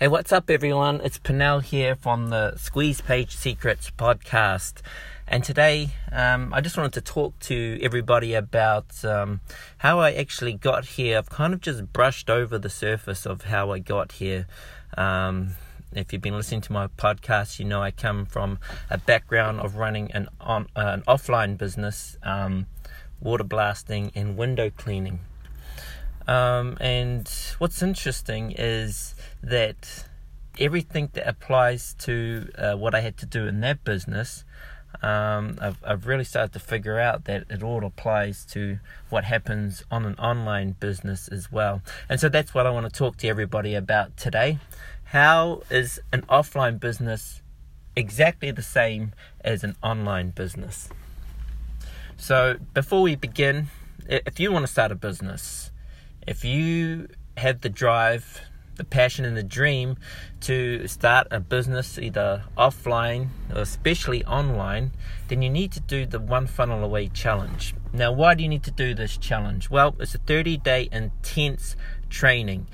Hey, what's up, everyone? It's Pernell here from the Squeeze Page Secrets podcast. And today, um, I just wanted to talk to everybody about um, how I actually got here. I've kind of just brushed over the surface of how I got here. Um, if you've been listening to my podcast, you know I come from a background of running an on an offline business, um, water blasting and window cleaning. Um, and what's interesting is that everything that applies to uh, what I had to do in that business, um, I've, I've really started to figure out that it all applies to what happens on an online business as well. And so that's what I want to talk to everybody about today. How is an offline business exactly the same as an online business? So, before we begin, if you want to start a business, if you have the drive, the passion, and the dream to start a business either offline or especially online, then you need to do the One Funnel Away challenge. Now, why do you need to do this challenge? Well, it's a 30 day intense training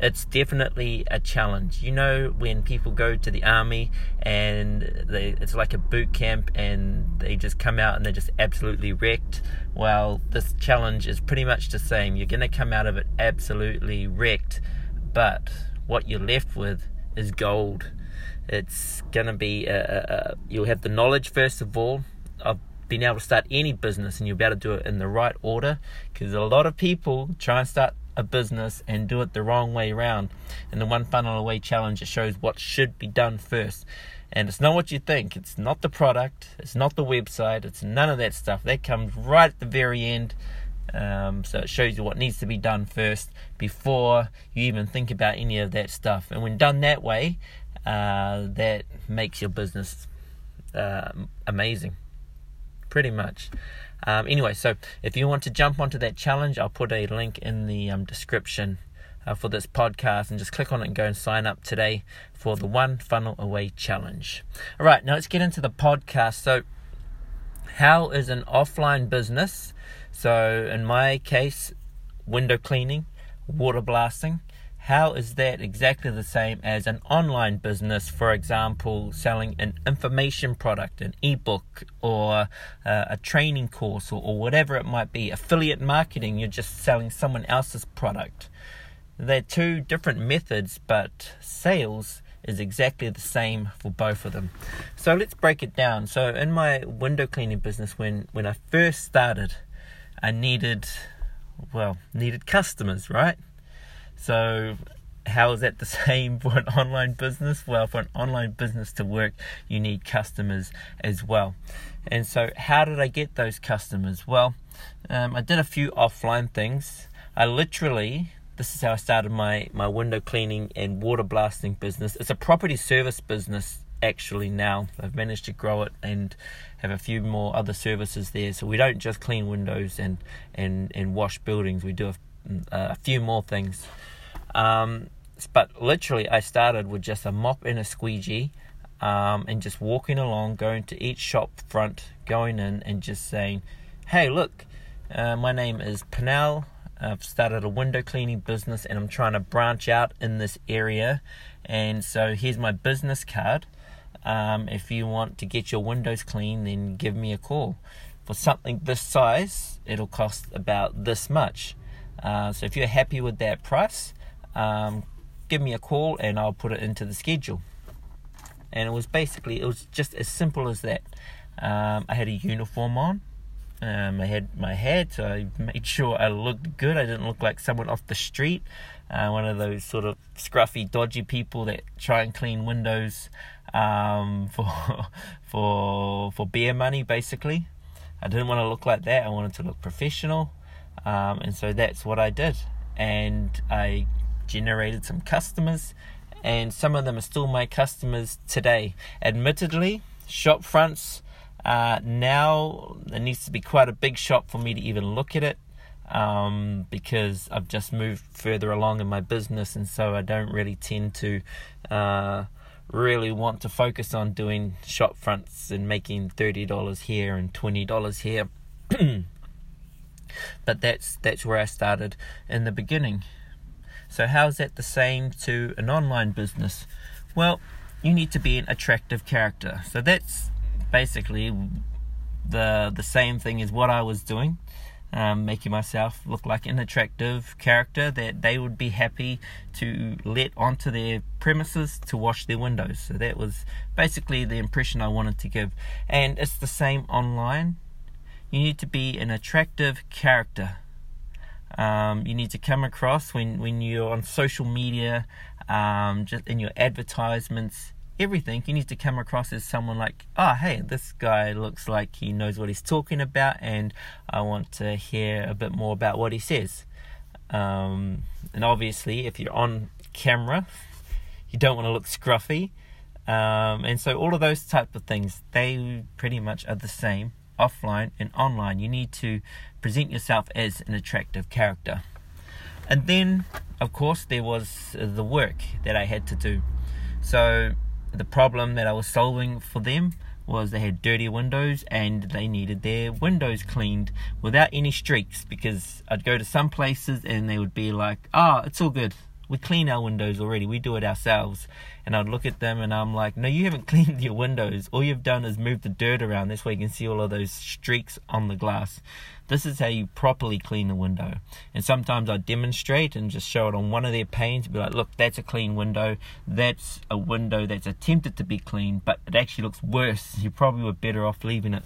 it's definitely a challenge. You know, when people go to the army and they, it's like a boot camp and they just come out and they're just absolutely wrecked. Well, this challenge is pretty much the same. You're going to come out of it absolutely wrecked, but what you're left with is gold. It's going to be, a, a, a, you'll have the knowledge first of all of being able to start any business and you'll be able to do it in the right order because a lot of people try and start a business and do it the wrong way around. And the One Funnel Away challenge, it shows what should be done first. And it's not what you think. It's not the product. It's not the website. It's none of that stuff. That comes right at the very end. Um, so it shows you what needs to be done first before you even think about any of that stuff. And when done that way, uh, that makes your business uh, amazing. Pretty much. Um, anyway, so if you want to jump onto that challenge, I'll put a link in the um, description uh, for this podcast and just click on it and go and sign up today for the One Funnel Away Challenge. All right, now let's get into the podcast. So, how is an offline business? So, in my case, window cleaning, water blasting, how is that exactly the same as an online business, for example, selling an information product, an ebook, or uh, a training course, or, or whatever it might be? Affiliate marketing, you're just selling someone else's product. They're two different methods, but sales is exactly the same for both of them. So let's break it down. So in my window cleaning business, when when I first started, I needed, well, needed customers, right? So, how is that the same for an online business? Well, for an online business to work, you need customers as well. And so, how did I get those customers? Well, um, I did a few offline things. I literally, this is how I started my, my window cleaning and water blasting business. It's a property service business actually now. I've managed to grow it and have a few more other services there. So we don't just clean windows and, and, and wash buildings, we do a, a few more things. Um, but literally, I started with just a mop and a squeegee. Um, and just walking along, going to each shop front, going in and just saying, "Hey, look, uh, my name is Pernell. I've started a window cleaning business, and I'm trying to branch out in this area. And so here's my business card. Um, if you want to get your windows clean, then give me a call. For something this size, it'll cost about this much. Uh, so if you're happy with that price, um, give me a call and I'll put it into the schedule. And it was basically, it was just as simple as that. Um, I had a uniform on. Um, I had my hat, so I made sure I looked good. I didn't look like someone off the street, uh, one of those sort of scruffy, dodgy people that try and clean windows um, for for for beer money, basically. I didn't want to look like that. I wanted to look professional, um, and so that's what I did. And I generated some customers, and some of them are still my customers today. Admittedly, shop fronts uh, now it needs to be quite a big shop for me to even look at it. Um, because I've just moved further along in my business, and so I don't really tend to uh, really want to focus on doing shop fronts and making thirty dollars here and twenty dollars here. but that's that's where I started in the beginning. So, how is that the same to an online business? Well, you need to be an attractive character. So, that's basically the the same thing as what I was doing um, making myself look like an attractive character that they would be happy to let onto their premises to wash their windows. So that was basically the impression I wanted to give. And it's the same online. You need to be an attractive character. Um, you need to come across when, when you're on social media, um, just in your advertisements, everything, you need to come across as someone like, oh, hey, this guy looks like he knows what he's talking about, and I want to hear a bit more about what he says. Um, and obviously, if you're on camera, you don't want to look scruffy. Um, and so, all of those type of things, they pretty much are the same offline and online. You need to present yourself as an attractive character. And then, of course, there was the work that I had to do. So, the problem that I was solving for them was they had dirty windows and they needed their windows cleaned without any streaks because I'd go to some places and they would be like, "Ah, oh, it's all good we clean our windows already. We do it ourselves. And I'd look at them and I'm like, no, you haven't cleaned your windows. All you've done is move the dirt around. This way you can see all of those streaks on the glass. This is how you properly clean a window. And sometimes I demonstrate and just show it on one of their panes. Be like, look, that's a clean window. That's a window that's attempted to be clean, but it actually looks worse. You probably were better off leaving it.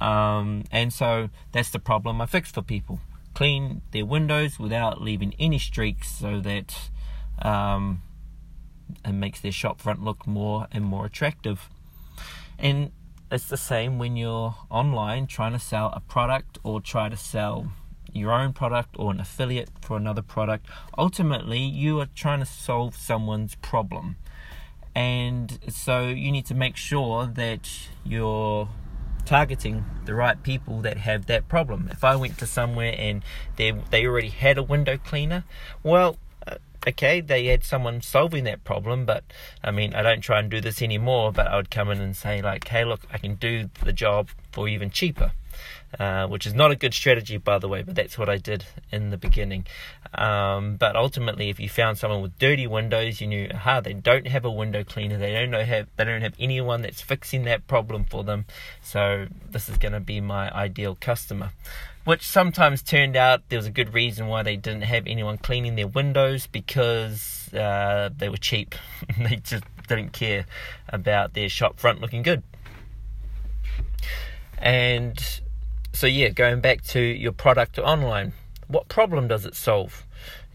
Um, and so that's the problem I fix for people. Clean their windows without leaving any streaks so that um, and makes their shop front look more and more attractive. And it's the same when you're online trying to sell a product or try to sell your own product or an affiliate for another product. Ultimately, you are trying to solve someone's problem. And so you need to make sure that you're targeting the right people that have that problem. If I went to somewhere and they they already had a window cleaner, well, okay, they had someone solving that problem, but I mean, I don't try and do this anymore, but I would come in and say, like, hey, look, I can do the job for even cheaper. Uh, which is not a good strategy, by the way, but that's what I did in the beginning. Um, but ultimately, if you found someone with dirty windows, you knew, aha, they don't have a window cleaner, they don't know have, they don't have anyone that's fixing that problem for them. So this is going to be my ideal customer which sometimes turned out there was a good reason why they didn't have anyone cleaning their windows because uh, they were cheap. they just didn't care about their shop front looking good. And so, yeah, going back to your product online, what problem does it solve?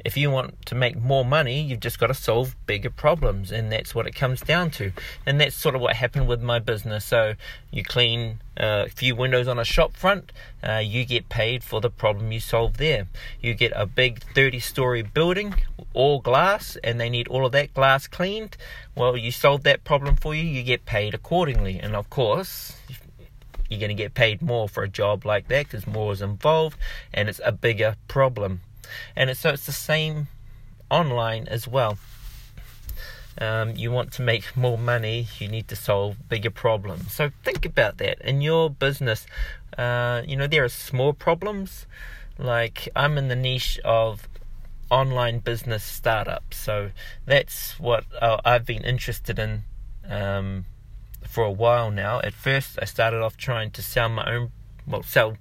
if you want to make more money, you've just got to solve bigger problems, and that's what it comes down to. And that's sort of what happened with my business. So you clean a few windows on a shop front, uh, you get paid for the problem you solve there. You get a big 30 story building, all glass, and they need all of that glass cleaned. Well, you solve that problem for you, you get paid accordingly. And of course, you're going to get paid more for a job like that because more is involved and it's a bigger problem and it's, so it's the same online as well. Um, you want to make more money, you need to solve bigger problems. So think about that in your business. Uh, you know there are small problems. Like I'm in the niche of online business startups, so that's what uh, I've been interested in um, for a while now. At first, I started off trying to sell my own well, sell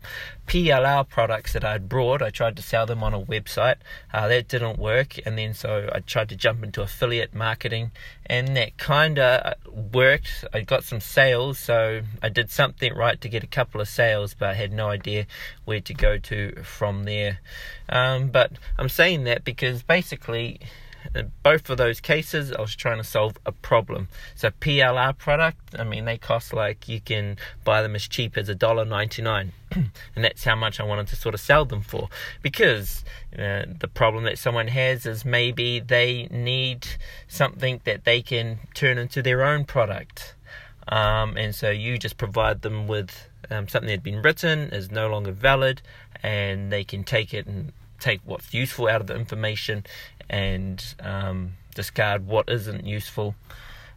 PLR products that I'd brought. I tried to sell them on a website. Uh, that didn't work, and then so I tried to jump into affiliate marketing, and that kind of uh, worked. I got some sales, so I did something right to get a couple of sales, but I had no idea where to go to from there. Um, but I'm saying that because basically in both of those cases, I was trying to solve a problem. So PLR product, I mean, they cost like you can buy them as cheap as a dollar ninety nine, and that's how much I wanted to sort of sell them for. Because uh, the problem that someone has is maybe they need something that they can turn into their own product, um, and so you just provide them with um, something that had been written is no longer valid, and they can take it and take what's useful out of the information and um, discard what isn't useful.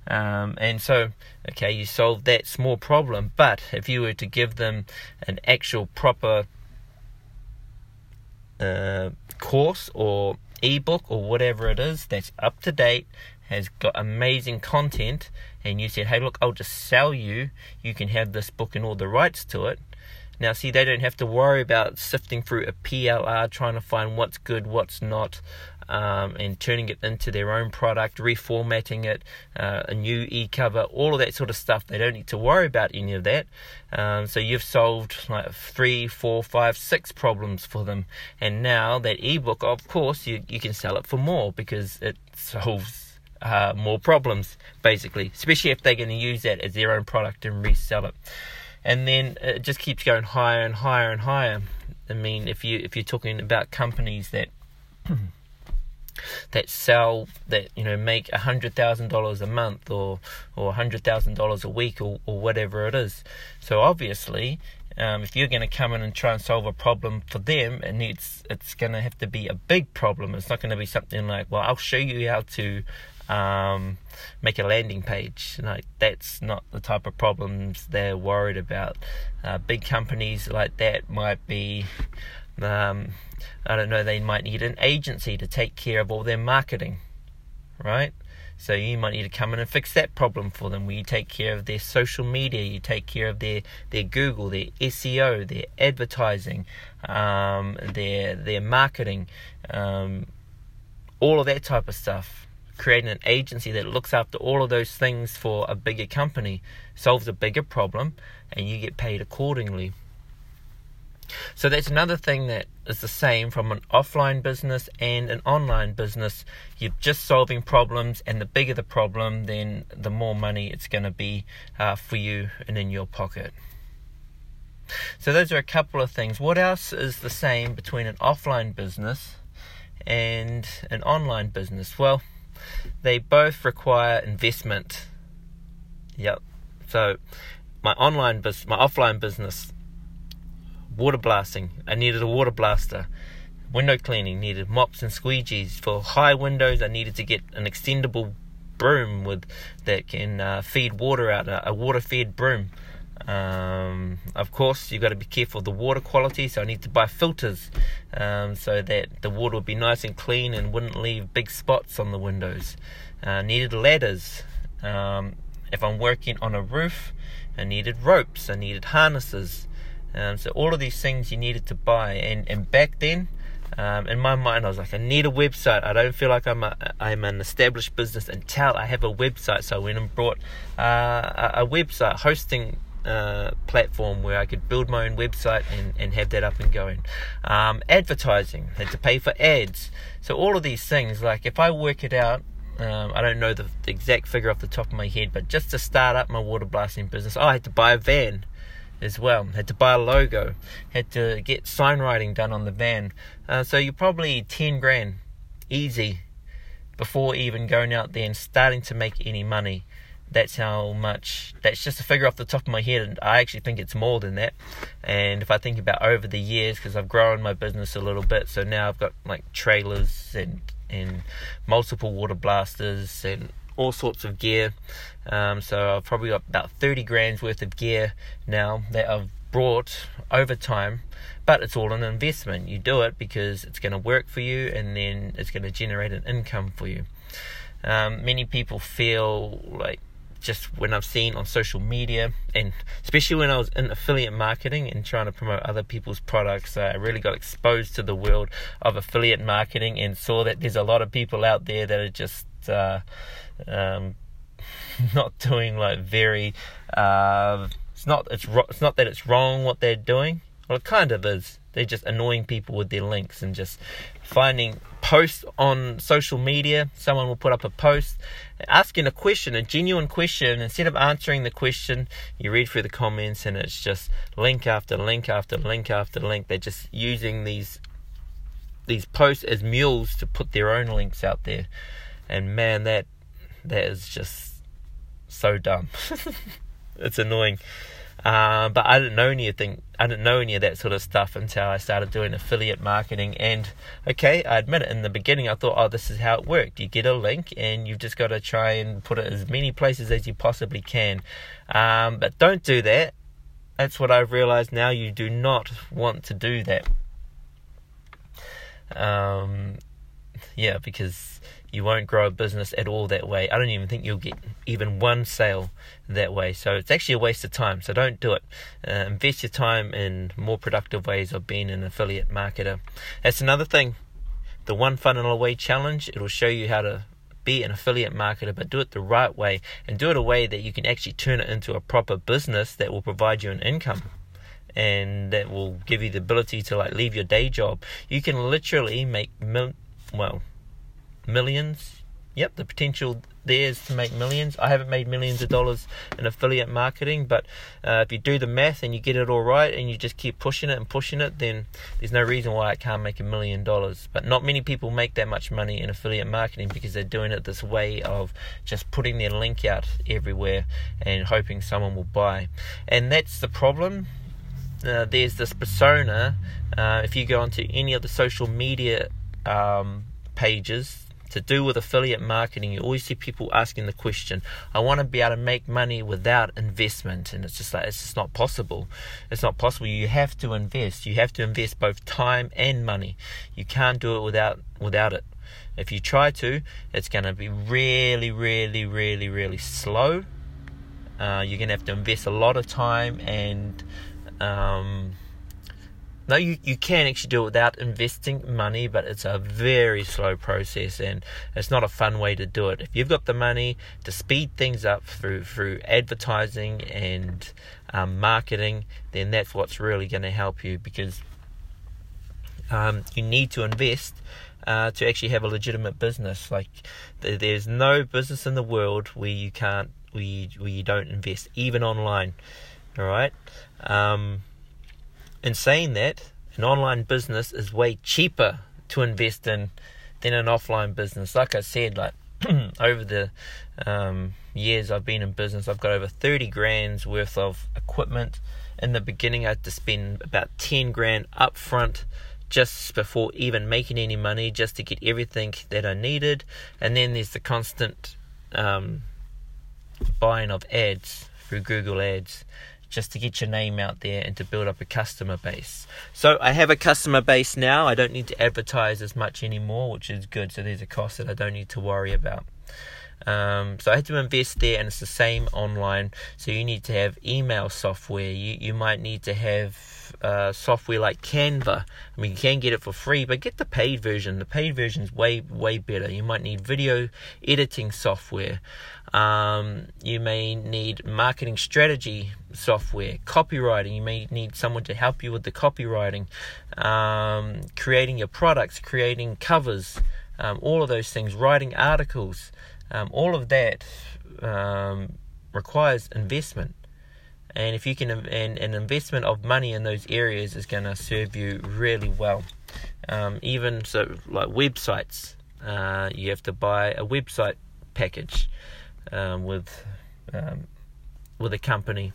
Um, and so, okay, you solve that small problem. But if you were to give them an actual proper uh, course or ebook or whatever it is that's up to date, has got amazing content, and you said, hey, look, I'll just sell you, you can have this book and all the rights to it. Now, see, they don't have to worry about sifting through a PLR, trying to find what's good, what's not, um, and turning it into their own product, reformatting it, uh, a new e cover, all of that sort of stuff. They don't need to worry about any of that. Um, so you've solved like three, four, five, six problems for them. And now that ebook, of course, you, you can sell it for more because it solves uh, more problems, basically, especially if they're going to use that as their own product and resell it. And then it just keeps going higher and higher and higher. I mean, if you if you're talking about companies that that sell that you know make a hundred thousand dollars a month or or a hundred thousand dollars a week or, or whatever it is, so obviously um, if you're going to come in and try and solve a problem for them, and it's it's going to have to be a big problem. It's not going to be something like, well, I'll show you how to um, make a landing page. Like that's not the type of problems they're worried about. Uh, big companies like that might be, um, I don't know, they might need an agency to take care of all their marketing, right? So you might need to come in and fix that problem for them. Where you take care of their social media, you take care of their, their Google, their SEO, their advertising, um, their their marketing, um, all of that type of stuff creating an agency that looks after all of those things for a bigger company solves a bigger problem and you get paid accordingly. So that's another thing that is the same from an offline business and an online business. You're just solving problems, and the bigger the problem, then the more money it's going to be uh, for you and in your pocket. So those are a couple of things. What else is the same between an offline business and an online business? Well, they both require investment. Yep. So my online business, my offline business, water blasting. I needed a water blaster. Window cleaning needed mops and squeegees. For high windows, I needed to get an extendable broom with that can uh, feed water out, a, a water fed broom. Um, of course, you've got to be careful of the water quality, so I need to buy filters um, so that the water would be nice and clean and wouldn't leave big spots on the windows. Uh, needed ladders. Um, if I'm working on a roof, I needed ropes, I needed harnesses. Um, so all of these things you needed to buy, and, and back then, um, in my mind, I was like, I need a website. I don't feel like I'm a, I'm an established business until I have a website. So I went and brought uh, a, website hosting uh, platform where I could build my own website and, and have that up and going. Um, advertising, had to pay for ads. So all of these things, like if I work it out, um, I don't know the, the, exact figure off the top of my head, but just to start up my water blasting business, I had to buy a van as well. Had to buy a logo, had to get sign writing done on the van. Uh, so you're probably 10 grand easy before even going out there and starting to make any money. That's how much. That's just a figure off the top of my head, and I actually think it's more than that. And if I think about over the years, because I've grown my business a little bit, so now I've got like trailers and and multiple water blasters and all sorts of gear. Um, so I've probably got about 30 grand's worth of gear now that I've brought over time, but it's all an investment. You do it because it's going to work for you and then it's going to generate an income for you. Um, many people feel like just when I've seen on social media, and especially when I was in affiliate marketing and trying to promote other people's products, I really got exposed to the world of affiliate marketing and saw that there's a lot of people out there that are just uh, um, not doing like very. Uh, it's not it's it's not that it's wrong what they're doing. Well, it kind of is. They're just annoying people with their links and just finding posts on social media. Someone will put up a post asking a question, a genuine question. Instead of answering the question, you read through the comments and it's just link after link after link after link. They're just using these these posts as mules to put their own links out there. And man, that that is just so dumb. it's annoying. Uh, but I didn't know anything. I didn't know any of that sort of stuff until I started doing affiliate marketing. And okay, I admit it. In the beginning, I thought, oh, this is how it worked. You get a link, and you've just got to try and put it as many places as you possibly can. Um, but don't do that. That's what I've realized now. You do not want to do that. Um, yeah, because you won't grow a business at all that way. I don't even think you'll get even one sale that way. So it's actually a waste of time. So don't do it. Uh, invest your time in more productive ways of being an affiliate marketer. That's another thing. The one funnel away challenge. It'll show you how to be an affiliate marketer, but do it the right way and do it a way that you can actually turn it into a proper business that will provide you an income and that will give you the ability to like leave your day job. You can literally make mil- well millions. Yep, the potential there is to make millions. I haven't made millions of dollars in affiliate marketing, but uh, if you do the math and you get it all right and you just keep pushing it and pushing it, then there's no reason why I can't make a million dollars. But not many people make that much money in affiliate marketing because they're doing it this way of just putting their link out everywhere and hoping someone will buy. And that's the problem. Uh, there's this persona. Uh, if you go onto any of the social media um, pages, to do with affiliate marketing, you always see people asking the question, I want to be able to make money without investment. And it's just like, it's just not possible. It's not possible. You have to invest. You have to invest both time and money. You can't do it without, without it. If you try to, it's going to be really, really, really, really slow. Uh, you're going to have to invest a lot of time and um, no, you, you can actually do it without investing money, but it's a very slow process and it's not a fun way to do it. If you've got the money to speed things up through through advertising and um, marketing, then that's what's really going to help you because um, you need to invest uh, to actually have a legitimate business. Like th- there's no business in the world where you can't where you, where you don't invest, even online. All right. Um, in saying that, an online business is way cheaper to invest in than an offline business. Like I said, like over the um, years I've been in business, I've got over 30 grand's worth of equipment. In the beginning, I had to spend about 10 grand up front just before even making any money, just to get everything that I needed. And then there's the constant um, buying of ads through Google Ads just to get your name out there and to build up a customer base. So I have a customer base now. I don't need to advertise as much anymore, which is good. So there's a cost that I don't need to worry about. Um, so I had to invest there, and it's the same online. So you need to have email software. You you might need to have uh, software like Canva. I mean, you can get it for free, but get the paid version. The paid version is way way better. You might need video editing software. Um, you may need marketing strategy software, copywriting. You may need someone to help you with the copywriting, um, creating your products, creating covers, um, all of those things, writing articles. Um, all of that um, requires investment. And if you can, and an investment of money in those areas is going to serve you really well. Um, even so, like websites, uh, you have to buy a website package um, with um, with a company,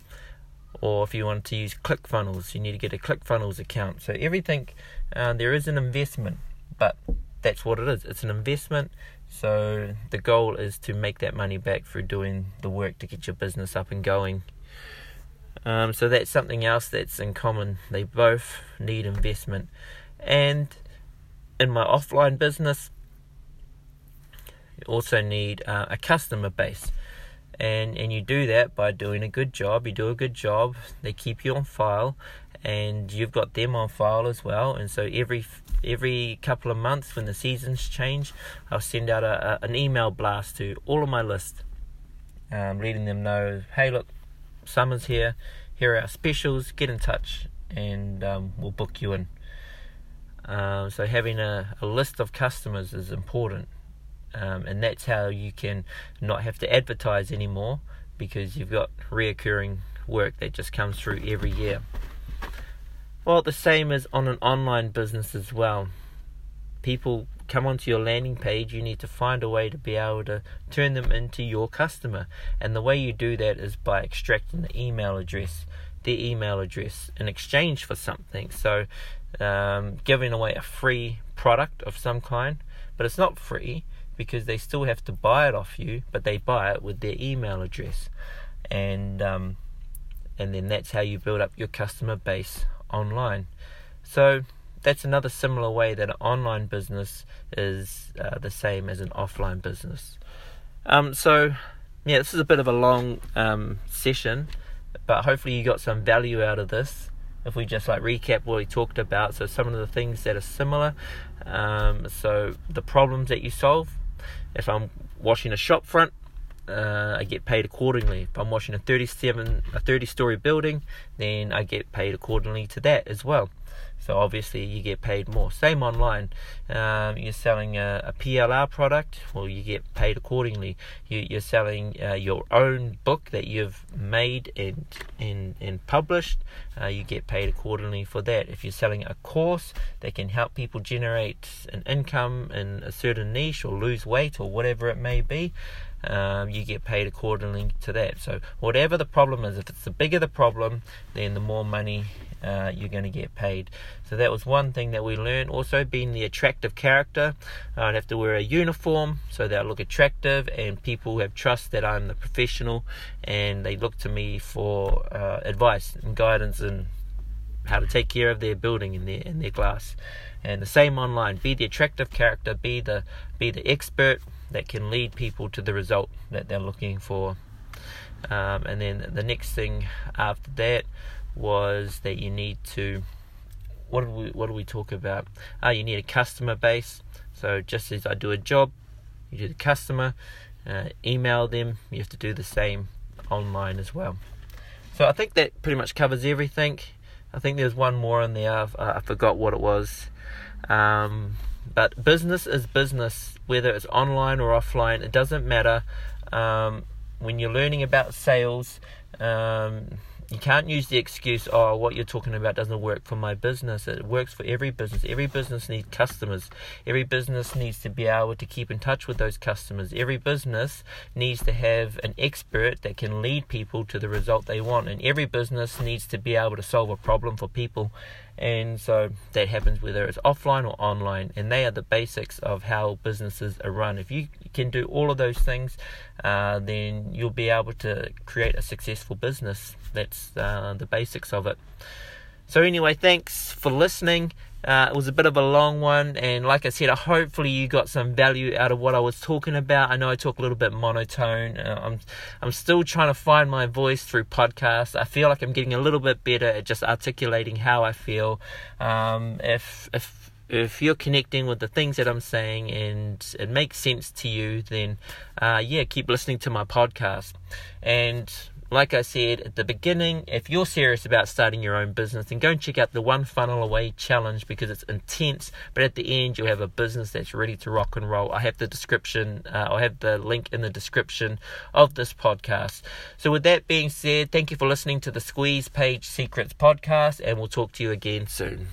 or if you want to use ClickFunnels, you need to get a ClickFunnels account. So everything uh, there is an investment, but that's what it is. It's an investment. So the goal is to make that money back through doing the work to get your business up and going. Um, so that's something else that's in common. They both need investment. And in my offline business, you also need uh, a customer base. And, and you do that by doing a good job. You do a good job, they keep you on file, and you've got them on file as well. And so every every couple of months when the seasons change, I'll send out a, a an email blast to all of my list, um, letting them know, hey, look, summer's here. Here are our specials. Get in touch, and um, we'll book you in. Um, so having a, a list of customers is important, um, and that's how you can not have to advertise anymore because you've got reoccurring work that just comes through every year. Well, the same is on an online business as well. People come onto your landing page, you need to find a way to be able to turn them into your customer. And the way you do that is by extracting the email address, their email address, in exchange for something. So, um, giving away a free product of some kind, but it's not free because they still have to buy it off you, but they buy it with their email address. And um, and then that's how you build up your customer base online. So that's another similar way that an online business is uh, the same as an offline business. Um, so, yeah, this is a bit of a long um, session, but hopefully you got some value out of this. If we just like recap what we talked about, so some of the things that are similar, um, so the problems that you solve. If I'm washing a shop front, uh, I get paid accordingly. If I'm washing a 37, a 30 story building, then I get paid accordingly to that as well. So obviously you get paid more. Same online. Um, you're selling a, a, PLR product, well you get paid accordingly. You, are selling uh, your own book that you've made and and, and published. Uh, you get paid accordingly for that. If you're selling a course that can help people generate an income in a certain niche or lose weight or whatever it may be, um, you get paid accordingly to that. So whatever the problem is, if it's the bigger the problem, then the more money uh, you're going to get paid. So that was one thing that we learned. Also, being the attractive character, I'd have to wear a uniform so that I look attractive, and people have trust that I'm the professional, and they look to me for uh, advice and guidance and how to take care of their building and their and their glass. And the same online. Be the attractive character. Be the be the expert that can lead people to the result that they're looking for. Um, and then the next thing after that was that you need to what do we what do we talk about? Ah, you need a customer base. So just as I do a job, you do the customer, uh, email them. You have to do the same online as well. So I think that pretty much covers everything. I think there's one more in there. I've, I forgot what it was. Um, but business is business, whether it's online or offline. It doesn't matter. Um, when you're learning about sales, um, you can't use the excuse, oh, what you're talking about doesn't work for my business. It works for every business. Every business needs customers. Every business needs to be able to keep in touch with those customers. Every business needs to have an expert that can lead people to the result they want. And every business needs to be able to solve a problem for people and so that happens whether it's offline or online and they are the basics of how businesses are run if you can do all of those things uh, then you'll be able to create a successful business that's uh, the basics of it so anyway thanks for listening uh, it was a bit of a long one, and like I said, hopefully you got some value out of what I was talking about. I know I talk a little bit monotone. Uh, I'm I'm still trying to find my voice through podcasts. I feel like I'm getting a little bit better at just articulating how I feel. Um, if if if you're connecting with the things that I'm saying and it makes sense to you, then uh, yeah, keep listening to my podcast. And like I said at the beginning, if you're serious about starting your own business, then go and check out the One Funnel Away challenge because it's intense. But at the end, you'll have a business that's ready to rock and roll. I have the description, uh, I have the link in the description of this podcast. So, with that being said, thank you for listening to the Squeeze Page Secrets podcast, and we'll talk to you again soon.